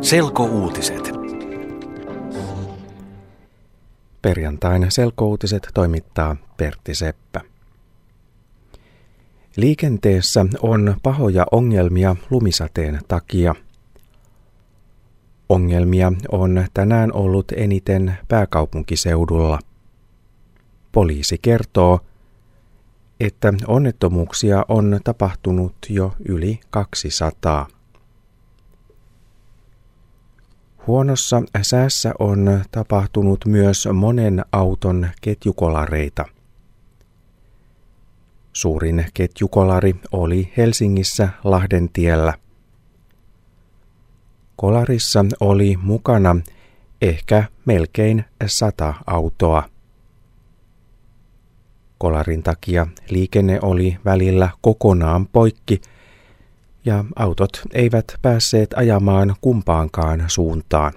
Selkouutiset. Perjantain selkouutiset toimittaa Pertti Seppä. Liikenteessä on pahoja ongelmia lumisateen takia. Ongelmia on tänään ollut eniten pääkaupunkiseudulla. Poliisi kertoo, että onnettomuuksia on tapahtunut jo yli 200. Huonossa säässä on tapahtunut myös monen auton ketjukolareita. Suurin ketjukolari oli Helsingissä Lahden tiellä. Kolarissa oli mukana ehkä melkein sata autoa. Kolarin takia liikenne oli välillä kokonaan poikki ja autot eivät päässeet ajamaan kumpaankaan suuntaan.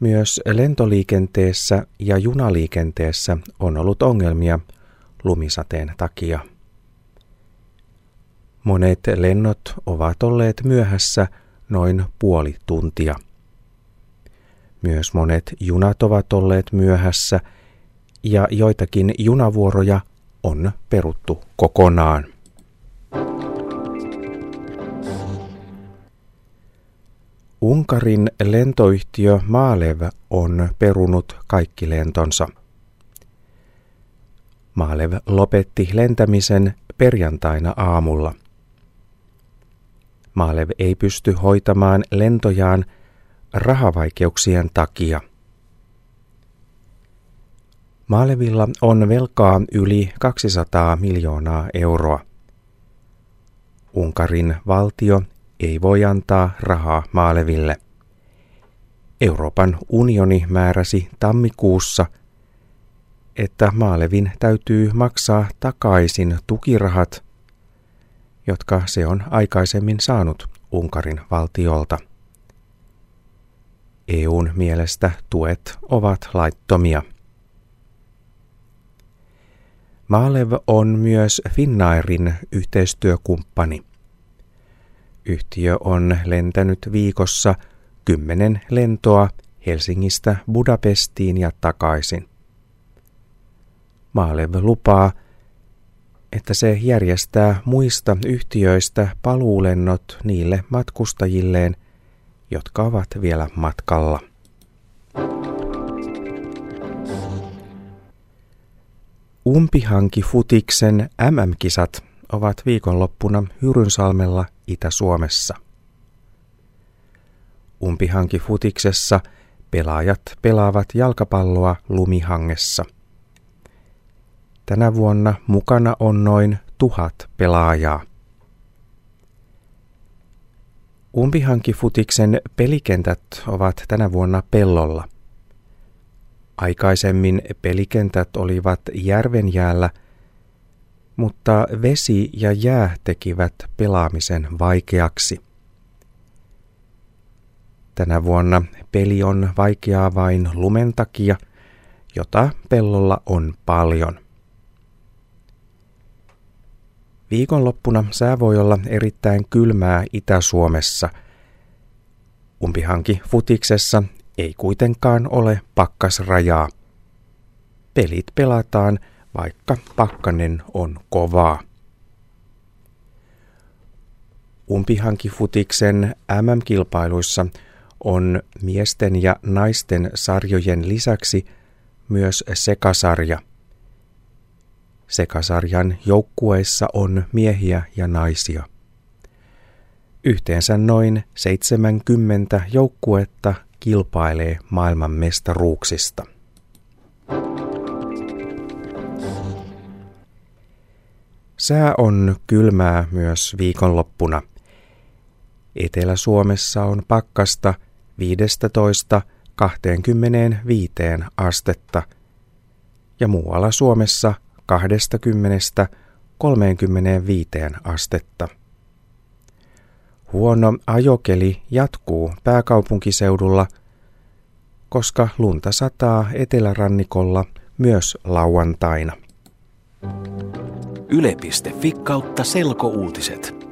Myös lentoliikenteessä ja junaliikenteessä on ollut ongelmia lumisateen takia. Monet lennot ovat olleet myöhässä noin puoli tuntia. Myös monet junat ovat olleet myöhässä ja joitakin junavuoroja on peruttu kokonaan. Unkarin lentoyhtiö Maalev on perunut kaikki lentonsa. Maalev lopetti lentämisen perjantaina aamulla. Maalev ei pysty hoitamaan lentojaan rahavaikeuksien takia. Maalevilla on velkaa yli 200 miljoonaa euroa. Unkarin valtio ei voi antaa rahaa Maaleville. Euroopan unioni määräsi tammikuussa, että Maalevin täytyy maksaa takaisin tukirahat, jotka se on aikaisemmin saanut Unkarin valtiolta. EUn mielestä tuet ovat laittomia. Maalev on myös Finnairin yhteistyökumppani. Yhtiö on lentänyt viikossa kymmenen lentoa Helsingistä Budapestiin ja takaisin. Maalev lupaa, että se järjestää muista yhtiöistä paluulennot niille matkustajilleen, jotka ovat vielä matkalla. Umpihanki Futiksen MM-kisat ovat viikonloppuna Hyrynsalmella Itä-Suomessa. Umpihanki Futiksessa pelaajat pelaavat jalkapalloa lumihangessa. Tänä vuonna mukana on noin tuhat pelaajaa. Umpihanki Futiksen pelikentät ovat tänä vuonna pellolla – Aikaisemmin pelikentät olivat järvenjäällä, mutta vesi ja jää tekivät pelaamisen vaikeaksi. Tänä vuonna peli on vaikeaa vain lumen takia, jota pellolla on paljon. Viikonloppuna sää voi olla erittäin kylmää Itä-Suomessa. Umpihanki futiksessa ei kuitenkaan ole pakkasrajaa. Pelit pelataan, vaikka pakkanen on kovaa. Umpihankifutiksen MM-kilpailuissa on miesten ja naisten sarjojen lisäksi myös sekasarja. Sekasarjan joukkueissa on miehiä ja naisia. Yhteensä noin 70 joukkuetta kilpailee maailman mestaruuksista. Sää on kylmää myös viikonloppuna. Etelä-Suomessa on pakkasta 15-25 astetta ja muualla Suomessa 20-35 astetta. Huono ajokeli jatkuu pääkaupunkiseudulla, koska lunta sataa etelärannikolla myös lauantaina. Yle.fi kautta selkouutiset.